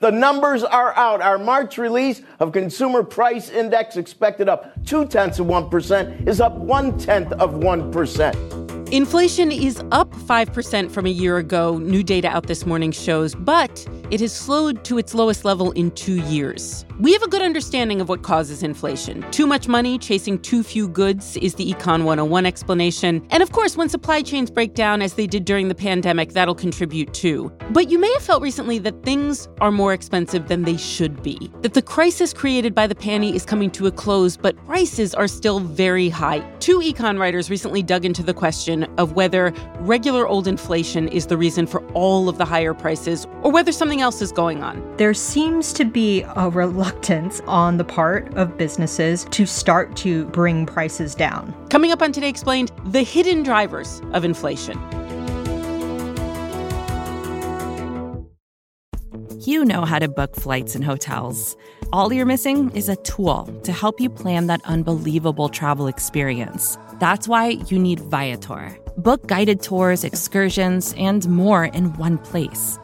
The numbers are out. Our March release of Consumer Price Index expected up two tenths of 1% is up one tenth of 1%. Inflation is up 5% from a year ago, new data out this morning shows, but it has slowed to its lowest level in two years. We have a good understanding of what causes inflation. Too much money chasing too few goods is the Econ 101 explanation. And of course, when supply chains break down as they did during the pandemic, that'll contribute too. But you may have felt recently that things are more expensive than they should be. That the crisis created by the panny is coming to a close, but prices are still very high. Two econ writers recently dug into the question of whether regular old inflation is the reason for all of the higher prices or whether something else is going on. There seems to be a reluctance on the part of businesses to start to bring prices down. Coming up on Today Explained, the hidden drivers of inflation. You know how to book flights and hotels. All you're missing is a tool to help you plan that unbelievable travel experience. That's why you need Viator. Book guided tours, excursions, and more in one place.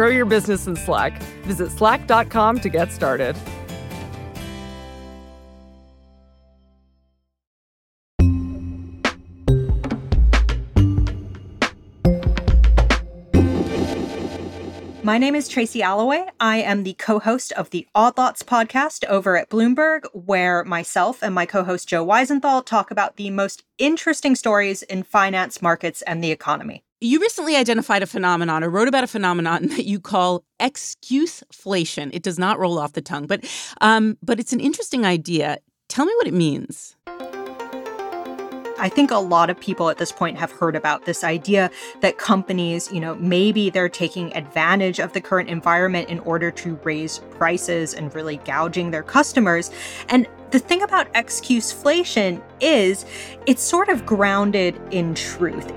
Grow your business in Slack. Visit slack.com to get started. My name is Tracy Alloway. I am the co host of the Odd Lots podcast over at Bloomberg, where myself and my co host Joe Weisenthal talk about the most interesting stories in finance, markets, and the economy. You recently identified a phenomenon or wrote about a phenomenon that you call excuseflation. It does not roll off the tongue, but um, but it's an interesting idea. Tell me what it means. I think a lot of people at this point have heard about this idea that companies, you know, maybe they're taking advantage of the current environment in order to raise prices and really gouging their customers. And the thing about excuseflation is it's sort of grounded in truth.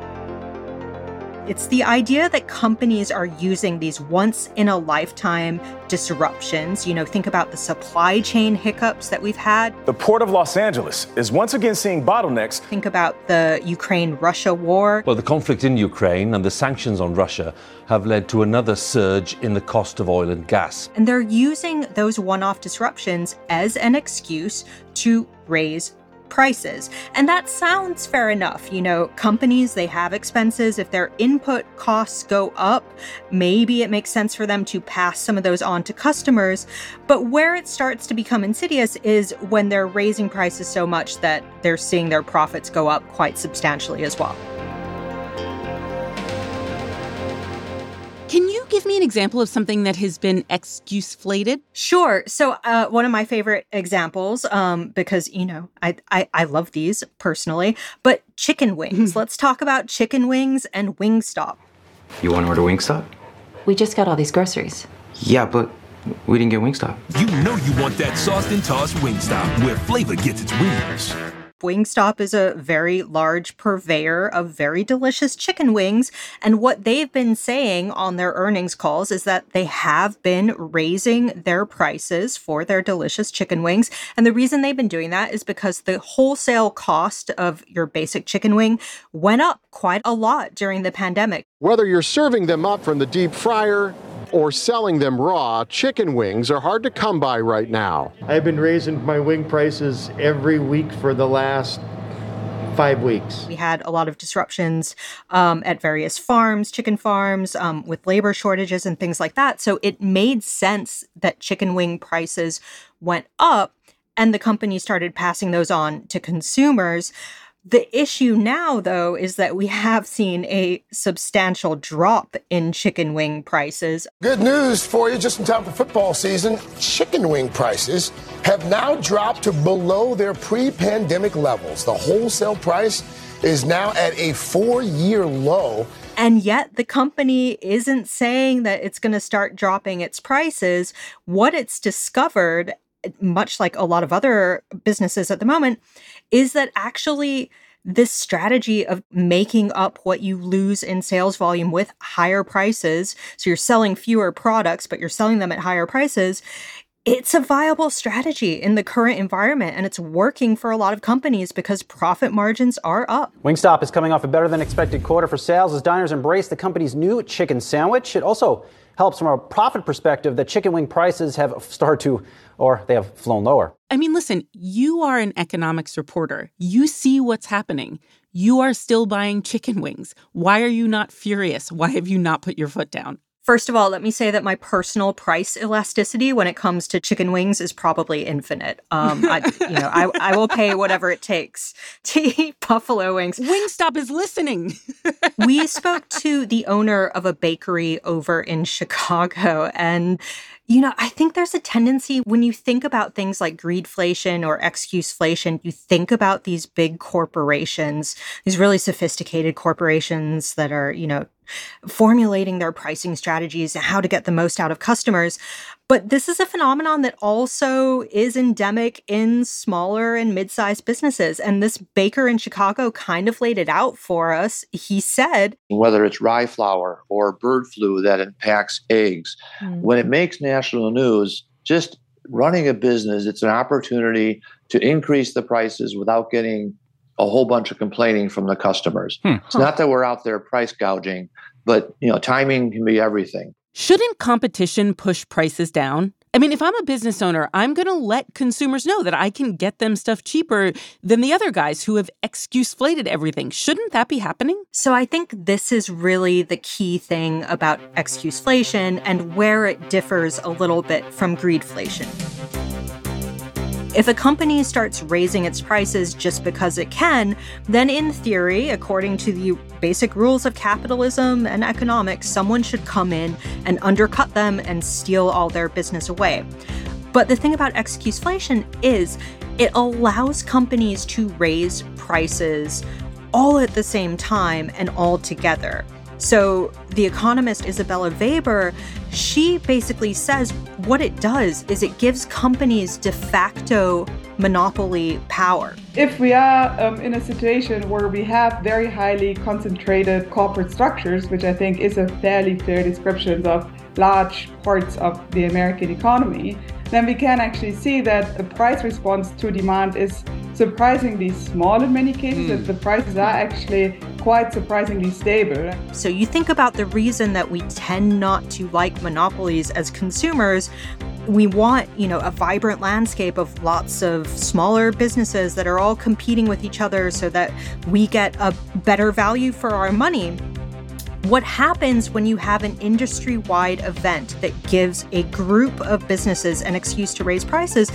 It's the idea that companies are using these once in a lifetime disruptions. You know, think about the supply chain hiccups that we've had. The Port of Los Angeles is once again seeing bottlenecks. Think about the Ukraine Russia war. Well, the conflict in Ukraine and the sanctions on Russia have led to another surge in the cost of oil and gas. And they're using those one off disruptions as an excuse to raise prices. And that sounds fair enough. You know, companies, they have expenses. If their input costs go up, maybe it makes sense for them to pass some of those on to customers. But where it starts to become insidious is when they're raising prices so much that they're seeing their profits go up quite substantially as well. Can you give me an example of something that has been excuseflated? Sure. So, uh, one of my favorite examples, um, because you know I, I I love these personally, but chicken wings. Let's talk about chicken wings and Wingstop. You want to order Wingstop? We just got all these groceries. Yeah, but we didn't get Wingstop. You know you want that sauced and tossed Wingstop, where flavor gets its wings. Wingstop is a very large purveyor of very delicious chicken wings. And what they've been saying on their earnings calls is that they have been raising their prices for their delicious chicken wings. And the reason they've been doing that is because the wholesale cost of your basic chicken wing went up quite a lot during the pandemic. Whether you're serving them up from the deep fryer, or selling them raw, chicken wings are hard to come by right now. I've been raising my wing prices every week for the last five weeks. We had a lot of disruptions um, at various farms, chicken farms, um, with labor shortages and things like that. So it made sense that chicken wing prices went up. and the company started passing those on to consumers. The issue now, though, is that we have seen a substantial drop in chicken wing prices. Good news for you just in time for football season. Chicken wing prices have now dropped to below their pre pandemic levels. The wholesale price is now at a four year low. And yet, the company isn't saying that it's going to start dropping its prices. What it's discovered, much like a lot of other businesses at the moment, is that actually this strategy of making up what you lose in sales volume with higher prices, so you're selling fewer products, but you're selling them at higher prices, it's a viable strategy in the current environment and it's working for a lot of companies because profit margins are up. Wingstop is coming off a better than expected quarter for sales as diners embrace the company's new chicken sandwich. It also helps from a profit perspective that chicken wing prices have started to or they have flown lower. I mean, listen, you are an economics reporter. You see what's happening. You are still buying chicken wings. Why are you not furious? Why have you not put your foot down? First of all, let me say that my personal price elasticity when it comes to chicken wings is probably infinite. Um, I, you know, I, I will pay whatever it takes to eat buffalo wings. Wingstop is listening. we spoke to the owner of a bakery over in Chicago, and you know, I think there's a tendency when you think about things like greedflation or excuseflation, you think about these big corporations, these really sophisticated corporations that are, you know, formulating their pricing strategies and how to get the most out of customers. But this is a phenomenon that also is endemic in smaller and mid sized businesses. And this baker in Chicago kind of laid it out for us. He said whether it's rye flour or bird flu that impacts eggs, mm. when it makes national news, just running a business, it's an opportunity to increase the prices without getting a whole bunch of complaining from the customers. Hmm. It's not that we're out there price gouging, but you know, timing can be everything. Shouldn't competition push prices down? I mean, if I'm a business owner, I'm going to let consumers know that I can get them stuff cheaper than the other guys who have excuse flated everything. Shouldn't that be happening? So I think this is really the key thing about excuseflation and where it differs a little bit from greedflation. If a company starts raising its prices just because it can, then in theory, according to the basic rules of capitalism and economics, someone should come in and undercut them and steal all their business away. But the thing about excuseflation is it allows companies to raise prices all at the same time and all together. So, the economist Isabella Weber, she basically says what it does is it gives companies de facto monopoly power. If we are um, in a situation where we have very highly concentrated corporate structures, which I think is a fairly fair description of large parts of the American economy, then we can actually see that the price response to demand is surprisingly small in many cases, mm. and the prices are actually quite surprisingly stable. So you think about the reason that we tend not to like monopolies as consumers. We want, you know, a vibrant landscape of lots of smaller businesses that are all competing with each other so that we get a better value for our money. What happens when you have an industry wide event that gives a group of businesses an excuse to raise prices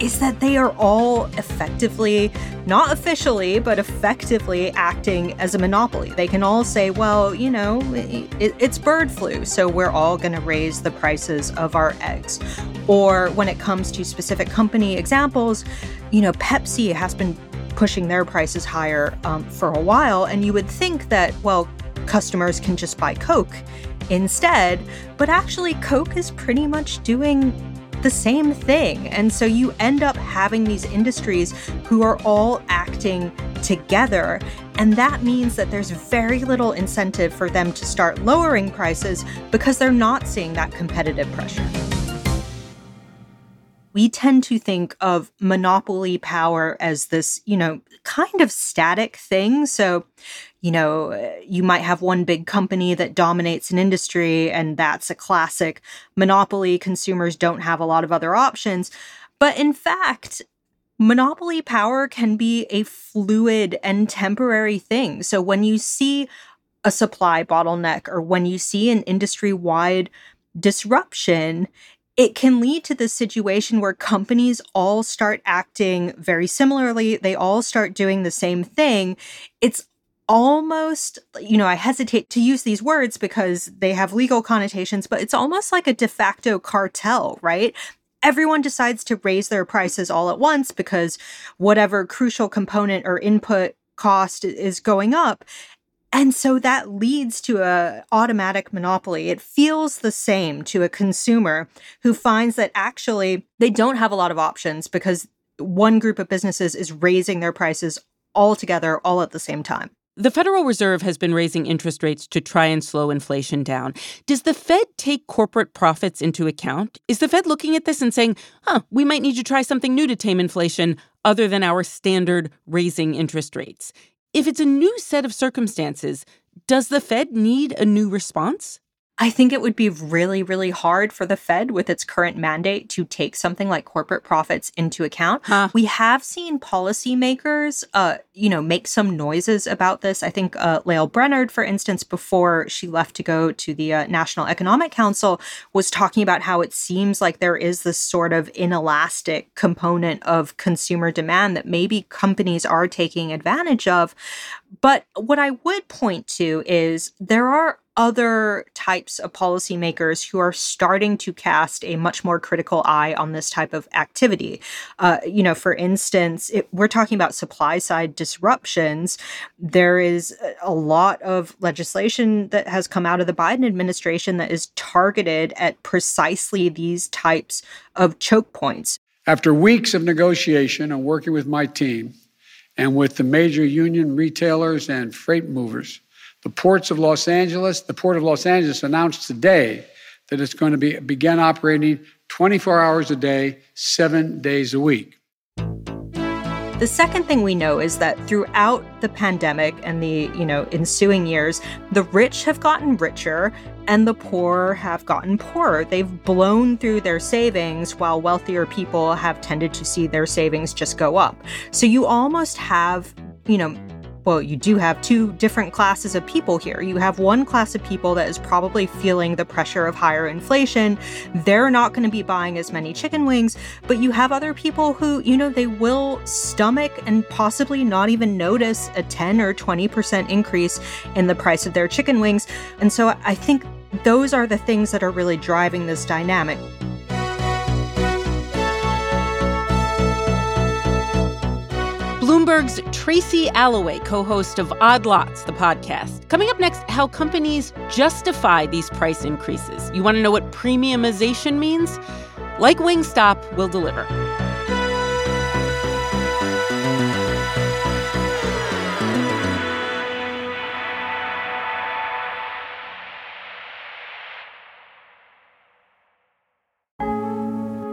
is that they are all effectively, not officially, but effectively acting as a monopoly. They can all say, well, you know, it, it's bird flu, so we're all going to raise the prices of our eggs. Or when it comes to specific company examples, you know, Pepsi has been pushing their prices higher um, for a while. And you would think that, well, customers can just buy Coke instead. But actually, Coke is pretty much doing the same thing. And so you end up having these industries who are all acting together. And that means that there's very little incentive for them to start lowering prices because they're not seeing that competitive pressure we tend to think of monopoly power as this, you know, kind of static thing. So, you know, you might have one big company that dominates an industry, and that's a classic monopoly. Consumers don't have a lot of other options. But in fact, monopoly power can be a fluid and temporary thing. So when you see a supply bottleneck or when you see an industry wide disruption, it can lead to this situation where companies all start acting very similarly. They all start doing the same thing. It's almost, you know, I hesitate to use these words because they have legal connotations, but it's almost like a de facto cartel, right? Everyone decides to raise their prices all at once because whatever crucial component or input cost is going up and so that leads to a automatic monopoly. It feels the same to a consumer who finds that actually they don't have a lot of options because one group of businesses is raising their prices all together all at the same time. The Federal Reserve has been raising interest rates to try and slow inflation down. Does the Fed take corporate profits into account? Is the Fed looking at this and saying, huh, we might need to try something new to tame inflation other than our standard raising interest rates? If it's a new set of circumstances, does the Fed need a new response? I think it would be really, really hard for the Fed with its current mandate to take something like corporate profits into account. Huh. We have seen policymakers, uh, you know, make some noises about this. I think uh, Lael Brainard, for instance, before she left to go to the uh, National Economic Council, was talking about how it seems like there is this sort of inelastic component of consumer demand that maybe companies are taking advantage of. But what I would point to is there are other types of policymakers who are starting to cast a much more critical eye on this type of activity. Uh, you know, for instance, it, we're talking about supply side disruptions. There is a lot of legislation that has come out of the Biden administration that is targeted at precisely these types of choke points. After weeks of negotiation and working with my team and with the major union retailers and freight movers, the ports of Los Angeles, the Port of Los Angeles announced today that it's going to be begin operating 24 hours a day, 7 days a week. The second thing we know is that throughout the pandemic and the, you know, ensuing years, the rich have gotten richer and the poor have gotten poorer. They've blown through their savings while wealthier people have tended to see their savings just go up. So you almost have, you know, well, you do have two different classes of people here. You have one class of people that is probably feeling the pressure of higher inflation. They're not going to be buying as many chicken wings, but you have other people who, you know, they will stomach and possibly not even notice a 10 or 20% increase in the price of their chicken wings. And so I think those are the things that are really driving this dynamic. Bloomberg's Tracy Alloway, co host of Odd Lots, the podcast. Coming up next, how companies justify these price increases. You want to know what premiumization means? Like Wingstop, will deliver.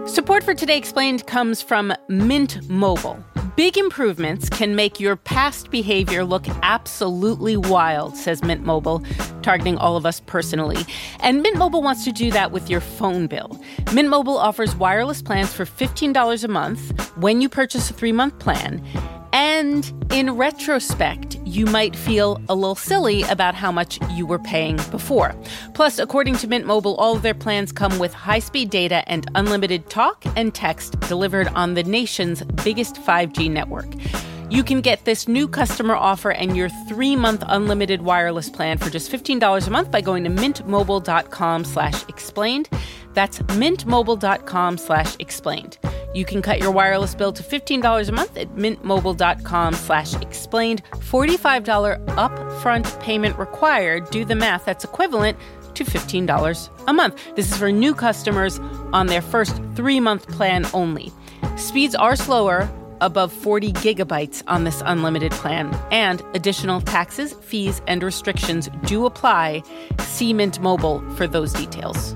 Support for Today Explained comes from Mint Mobile. Big improvements can make your past behavior look absolutely wild, says Mint Mobile, targeting all of us personally. And Mint Mobile wants to do that with your phone bill. Mint Mobile offers wireless plans for $15 a month when you purchase a three month plan. And in retrospect, you might feel a little silly about how much you were paying before. Plus, according to Mint Mobile, all of their plans come with high speed data and unlimited talk and text delivered on the nation's biggest 5G network. You can get this new customer offer and your three-month unlimited wireless plan for just $15 a month by going to mintmobile.com slash explained. That's mintmobile.com slash explained. You can cut your wireless bill to $15 a month at mintmobile.com slash explained. $45 upfront payment required. Do the math. That's equivalent to $15 a month. This is for new customers on their first three-month plan only. Speeds are slower above 40 gigabytes on this unlimited plan, and additional taxes, fees, and restrictions do apply. See Mint Mobile for those details.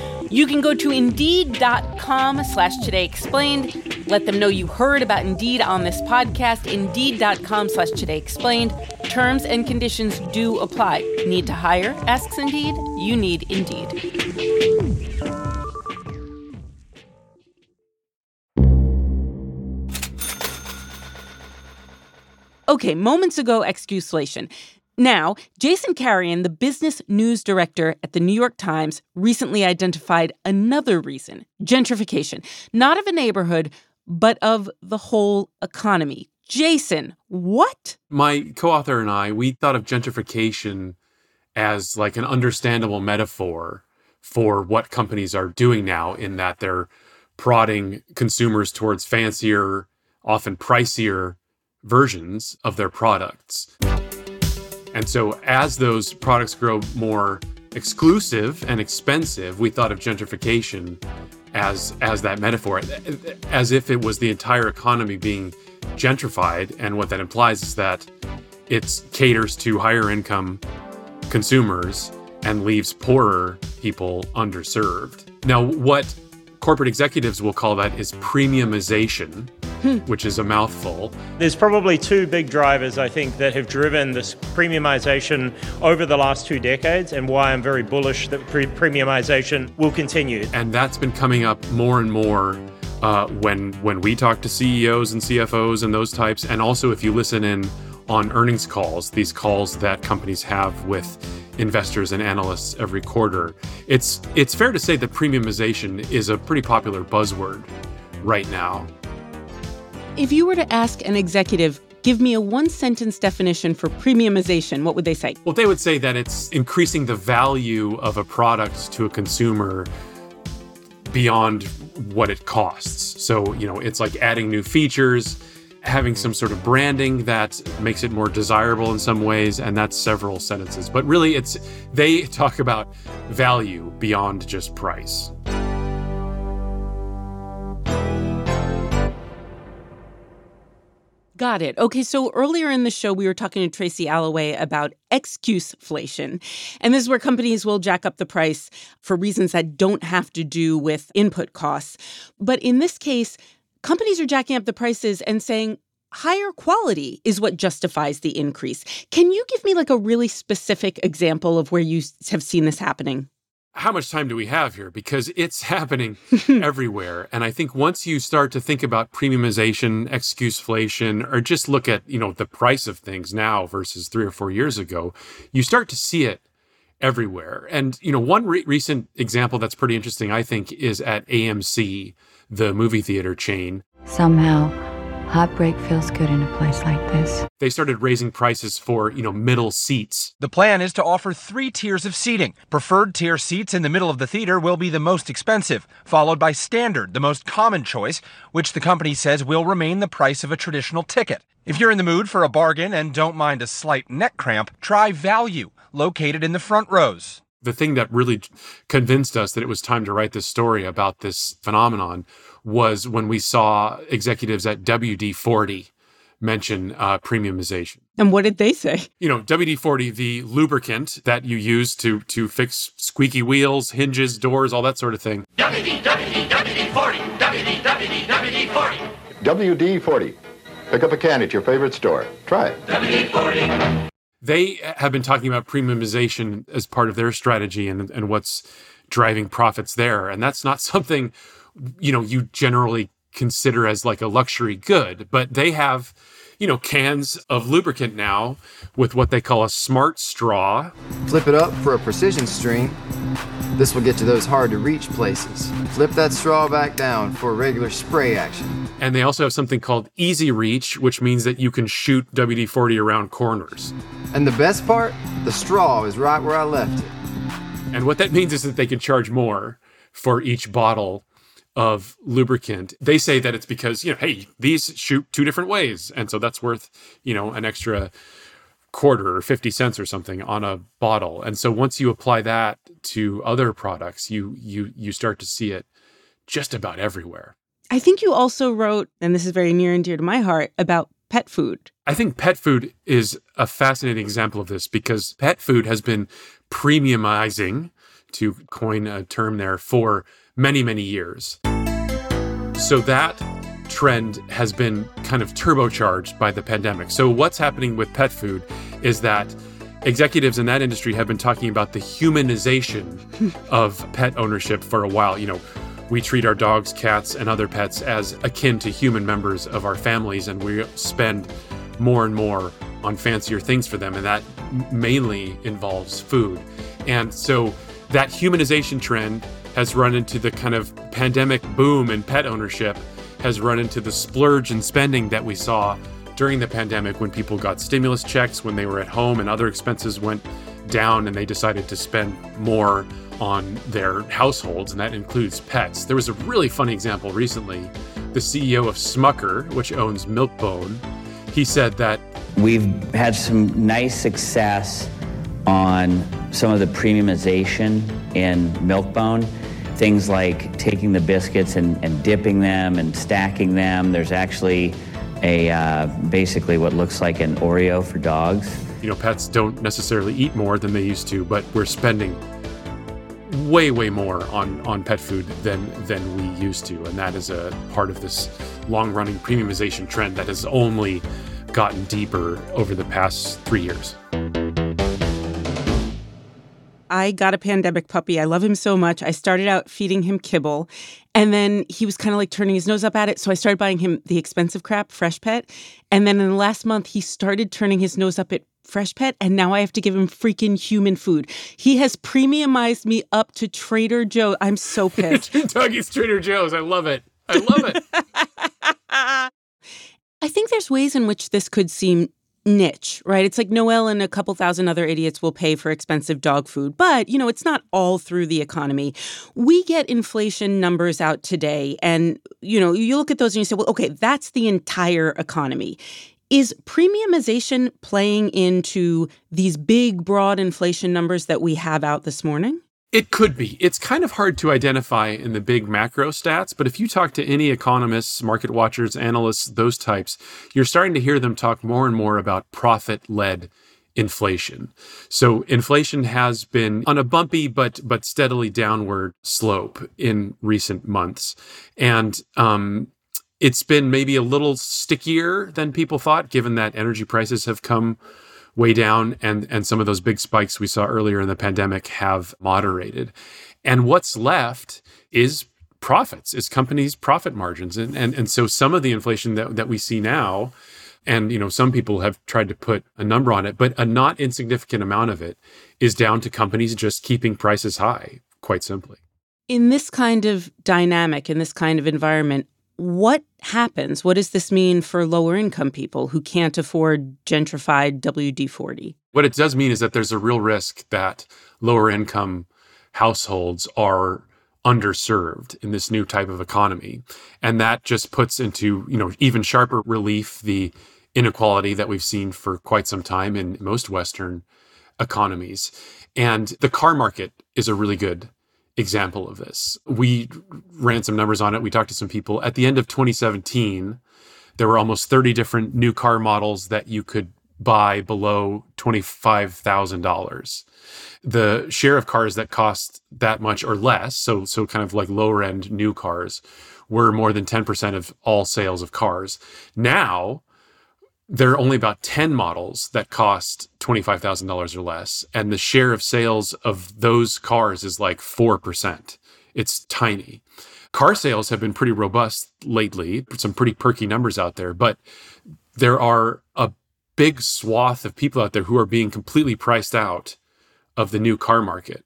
You can go to Indeed.com slash Today Explained. Let them know you heard about Indeed on this podcast. Indeed.com slash Today Explained. Terms and conditions do apply. Need to hire? Asks Indeed. You need Indeed. Okay, moments ago, excuseflation. Now, Jason Karaian, the business news director at the New York Times, recently identified another reason gentrification, not of a neighborhood, but of the whole economy. Jason, what? My co author and I, we thought of gentrification as like an understandable metaphor for what companies are doing now, in that they're prodding consumers towards fancier, often pricier versions of their products. And so, as those products grow more exclusive and expensive, we thought of gentrification as as that metaphor, as if it was the entire economy being gentrified. And what that implies is that it caters to higher income consumers and leaves poorer people underserved. Now, what corporate executives will call that is premiumization, which is a mouthful. There's probably two big drivers, I think, that have driven this premiumization over the last two decades, and why I'm very bullish that pre- premiumization will continue. And that's been coming up more and more. Uh, when when we talk to CEOs and CFOs and those types, and also if you listen in on earnings calls, these calls that companies have with investors and analysts every quarter, it's it's fair to say that premiumization is a pretty popular buzzword right now. If you were to ask an executive, give me a one sentence definition for premiumization, what would they say? Well, they would say that it's increasing the value of a product to a consumer beyond what it costs. So, you know, it's like adding new features, having some sort of branding that makes it more desirable in some ways, and that's several sentences. But really, it's they talk about value beyond just price. Got it. Okay, so earlier in the show, we were talking to Tracy Alloway about excuseflation. And this is where companies will jack up the price for reasons that don't have to do with input costs. But in this case, companies are jacking up the prices and saying, higher quality is what justifies the increase. Can you give me like a really specific example of where you have seen this happening? How much time do we have here? Because it's happening everywhere. And I think once you start to think about premiumization, excuseflation, or just look at, you know, the price of things now versus three or four years ago, you start to see it everywhere. And, you know, one re- recent example that's pretty interesting, I think, is at AMC, the movie theater chain. Somehow, Heartbreak feels good in a place like this. They started raising prices for, you know, middle seats. The plan is to offer three tiers of seating. Preferred tier seats in the middle of the theater will be the most expensive, followed by standard, the most common choice, which the company says will remain the price of a traditional ticket. If you're in the mood for a bargain and don't mind a slight neck cramp, try value, located in the front rows the thing that really convinced us that it was time to write this story about this phenomenon was when we saw executives at WD 40 mention uh, premiumization. And what did they say? You know, WD 40, the lubricant that you use to, to fix squeaky wheels, hinges, doors, all that sort of thing. WD, WD, WD 40, WD, WD, WD 40. WD 40. Pick up a can at your favorite store. Try it. WD 40 they have been talking about premiumization as part of their strategy and, and what's driving profits there. And that's not something, you know, you generally consider as like a luxury good, but they have, you know, cans of lubricant now with what they call a smart straw. Flip it up for a precision stream. This will get to those hard to reach places. Flip that straw back down for regular spray action. And they also have something called Easy Reach, which means that you can shoot WD 40 around corners. And the best part? The straw is right where I left it. And what that means is that they can charge more for each bottle of lubricant. They say that it's because, you know, hey, these shoot two different ways. And so that's worth, you know, an extra quarter or 50 cents or something on a bottle. And so once you apply that to other products, you you you start to see it just about everywhere. I think you also wrote, and this is very near and dear to my heart, about pet food. I think pet food is a fascinating example of this because pet food has been premiumizing, to coin a term there, for many, many years. So that trend has been kind of turbocharged by the pandemic. So, what's happening with pet food is that executives in that industry have been talking about the humanization of pet ownership for a while. You know, we treat our dogs, cats, and other pets as akin to human members of our families, and we spend more and more on fancier things for them, and that mainly involves food. And so that humanization trend has run into the kind of pandemic boom in pet ownership, has run into the splurge in spending that we saw during the pandemic when people got stimulus checks, when they were at home and other expenses went down and they decided to spend more on their households, and that includes pets. There was a really funny example recently. The CEO of Smucker, which owns Milk-Bone, he said that we've had some nice success on some of the premiumization in Milk-Bone. Things like taking the biscuits and, and dipping them and stacking them. There's actually a uh, basically what looks like an Oreo for dogs. You know, pets don't necessarily eat more than they used to, but we're spending way, way more on on pet food than than we used to, and that is a part of this long-running premiumization trend that has only gotten deeper over the past three years. I got a pandemic puppy. I love him so much. I started out feeding him kibble, and then he was kind of like turning his nose up at it. So I started buying him the expensive crap, Freshpet. And then in the last month, he started turning his nose up at Freshpet, and now I have to give him freaking human food. He has premiumized me up to Trader Joe. I'm so pissed. Dougie's Trader Joe's. I love it. I love it. I think there's ways in which this could seem niche, right? It's like Noel and a couple thousand other idiots will pay for expensive dog food, but you know, it's not all through the economy. We get inflation numbers out today and you know, you look at those and you say, "Well, okay, that's the entire economy." Is premiumization playing into these big broad inflation numbers that we have out this morning? It could be. It's kind of hard to identify in the big macro stats, but if you talk to any economists, market watchers, analysts, those types, you're starting to hear them talk more and more about profit led inflation. So inflation has been on a bumpy but but steadily downward slope in recent months. And um, it's been maybe a little stickier than people thought, given that energy prices have come way down and and some of those big spikes we saw earlier in the pandemic have moderated. And what's left is profits is companies profit margins. And and, and so some of the inflation that, that we see now and you know some people have tried to put a number on it but a not insignificant amount of it is down to companies just keeping prices high quite simply. In this kind of dynamic in this kind of environment what happens? What does this mean for lower income people who can't afford gentrified WD 40? What it does mean is that there's a real risk that lower income households are underserved in this new type of economy. And that just puts into, you know, even sharper relief the inequality that we've seen for quite some time in most Western economies. And the car market is a really good example of this. We ran some numbers on it. We talked to some people. At the end of 2017, there were almost 30 different new car models that you could buy below $25,000. The share of cars that cost that much or less, so so kind of like lower end new cars, were more than 10% of all sales of cars. Now, there are only about 10 models that cost $25,000 or less. And the share of sales of those cars is like 4%. It's tiny. Car sales have been pretty robust lately, some pretty perky numbers out there, but there are a big swath of people out there who are being completely priced out of the new car market.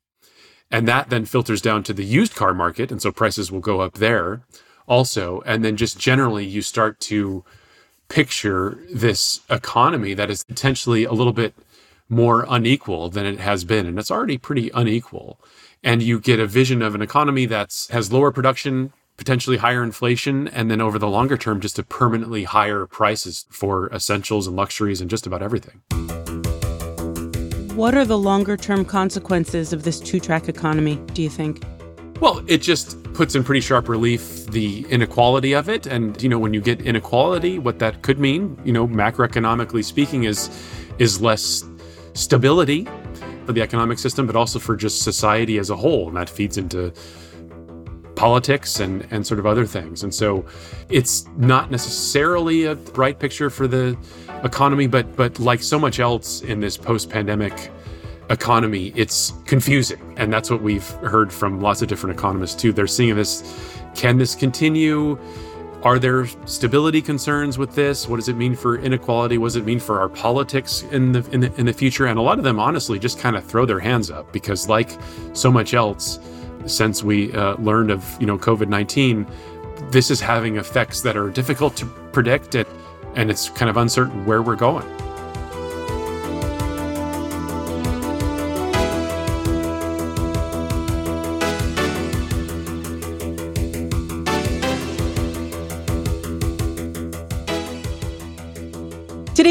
And that then filters down to the used car market. And so prices will go up there also. And then just generally, you start to picture this economy that is potentially a little bit more unequal than it has been and it's already pretty unequal and you get a vision of an economy that's has lower production potentially higher inflation, and then over the longer term, just to permanently higher prices for essentials and luxuries and just about everything. What are the longer term consequences of this two track economy, do you think? Well, it just puts in pretty sharp relief the inequality of it. And, you know, when you get inequality, what that could mean, you know, macroeconomically speaking, is is less stability for the economic system, but also for just society as a whole. And that feeds into politics and, and sort of other things. And so it's not necessarily a bright picture for the economy, but but like so much else in this post-pandemic economy, it's confusing. And that's what we've heard from lots of different economists too. They're seeing this can this continue? Are there stability concerns with this? What does it mean for inequality? What does it mean for our politics in the in the, in the future? And a lot of them honestly just kind of throw their hands up because like so much else since we uh, learned of, you know, COVID-19, this is having effects that are difficult to predict and, and it's kind of uncertain where we're going.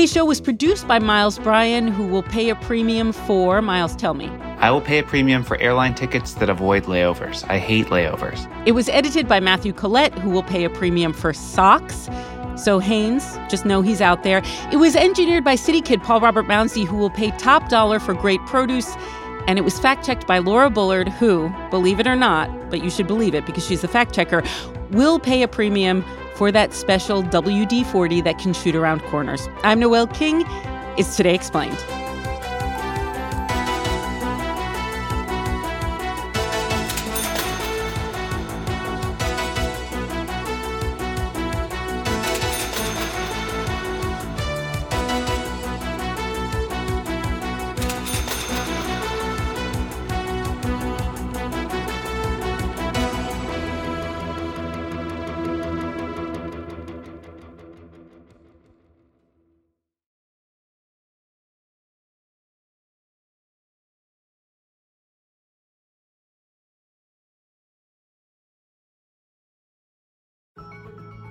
Today's show was produced by Miles Bryan, who will pay a premium for. Miles, tell me. I will pay a premium for airline tickets that avoid layovers. I hate layovers. It was edited by Matthew Collette, who will pay a premium for socks. So, Hanes, just know he's out there. It was engineered by City Kid Paul Robert Mounsey, who will pay top dollar for great produce. And it was fact checked by Laura Bullard, who, believe it or not, but you should believe it because she's the fact checker, will pay a premium for that special WD 40 that can shoot around corners. I'm Noel King. It's Today Explained.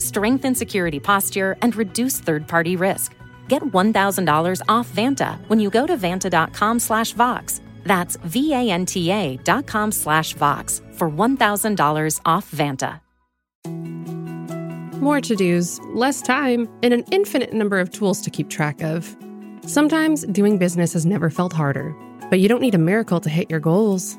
strengthen security posture, and reduce third-party risk. Get $1,000 off Vanta when you go to vanta.com slash Vox. That's V-A-N-T-A dot com slash Vox for $1,000 off Vanta. More to-dos, less time, and an infinite number of tools to keep track of. Sometimes doing business has never felt harder, but you don't need a miracle to hit your goals.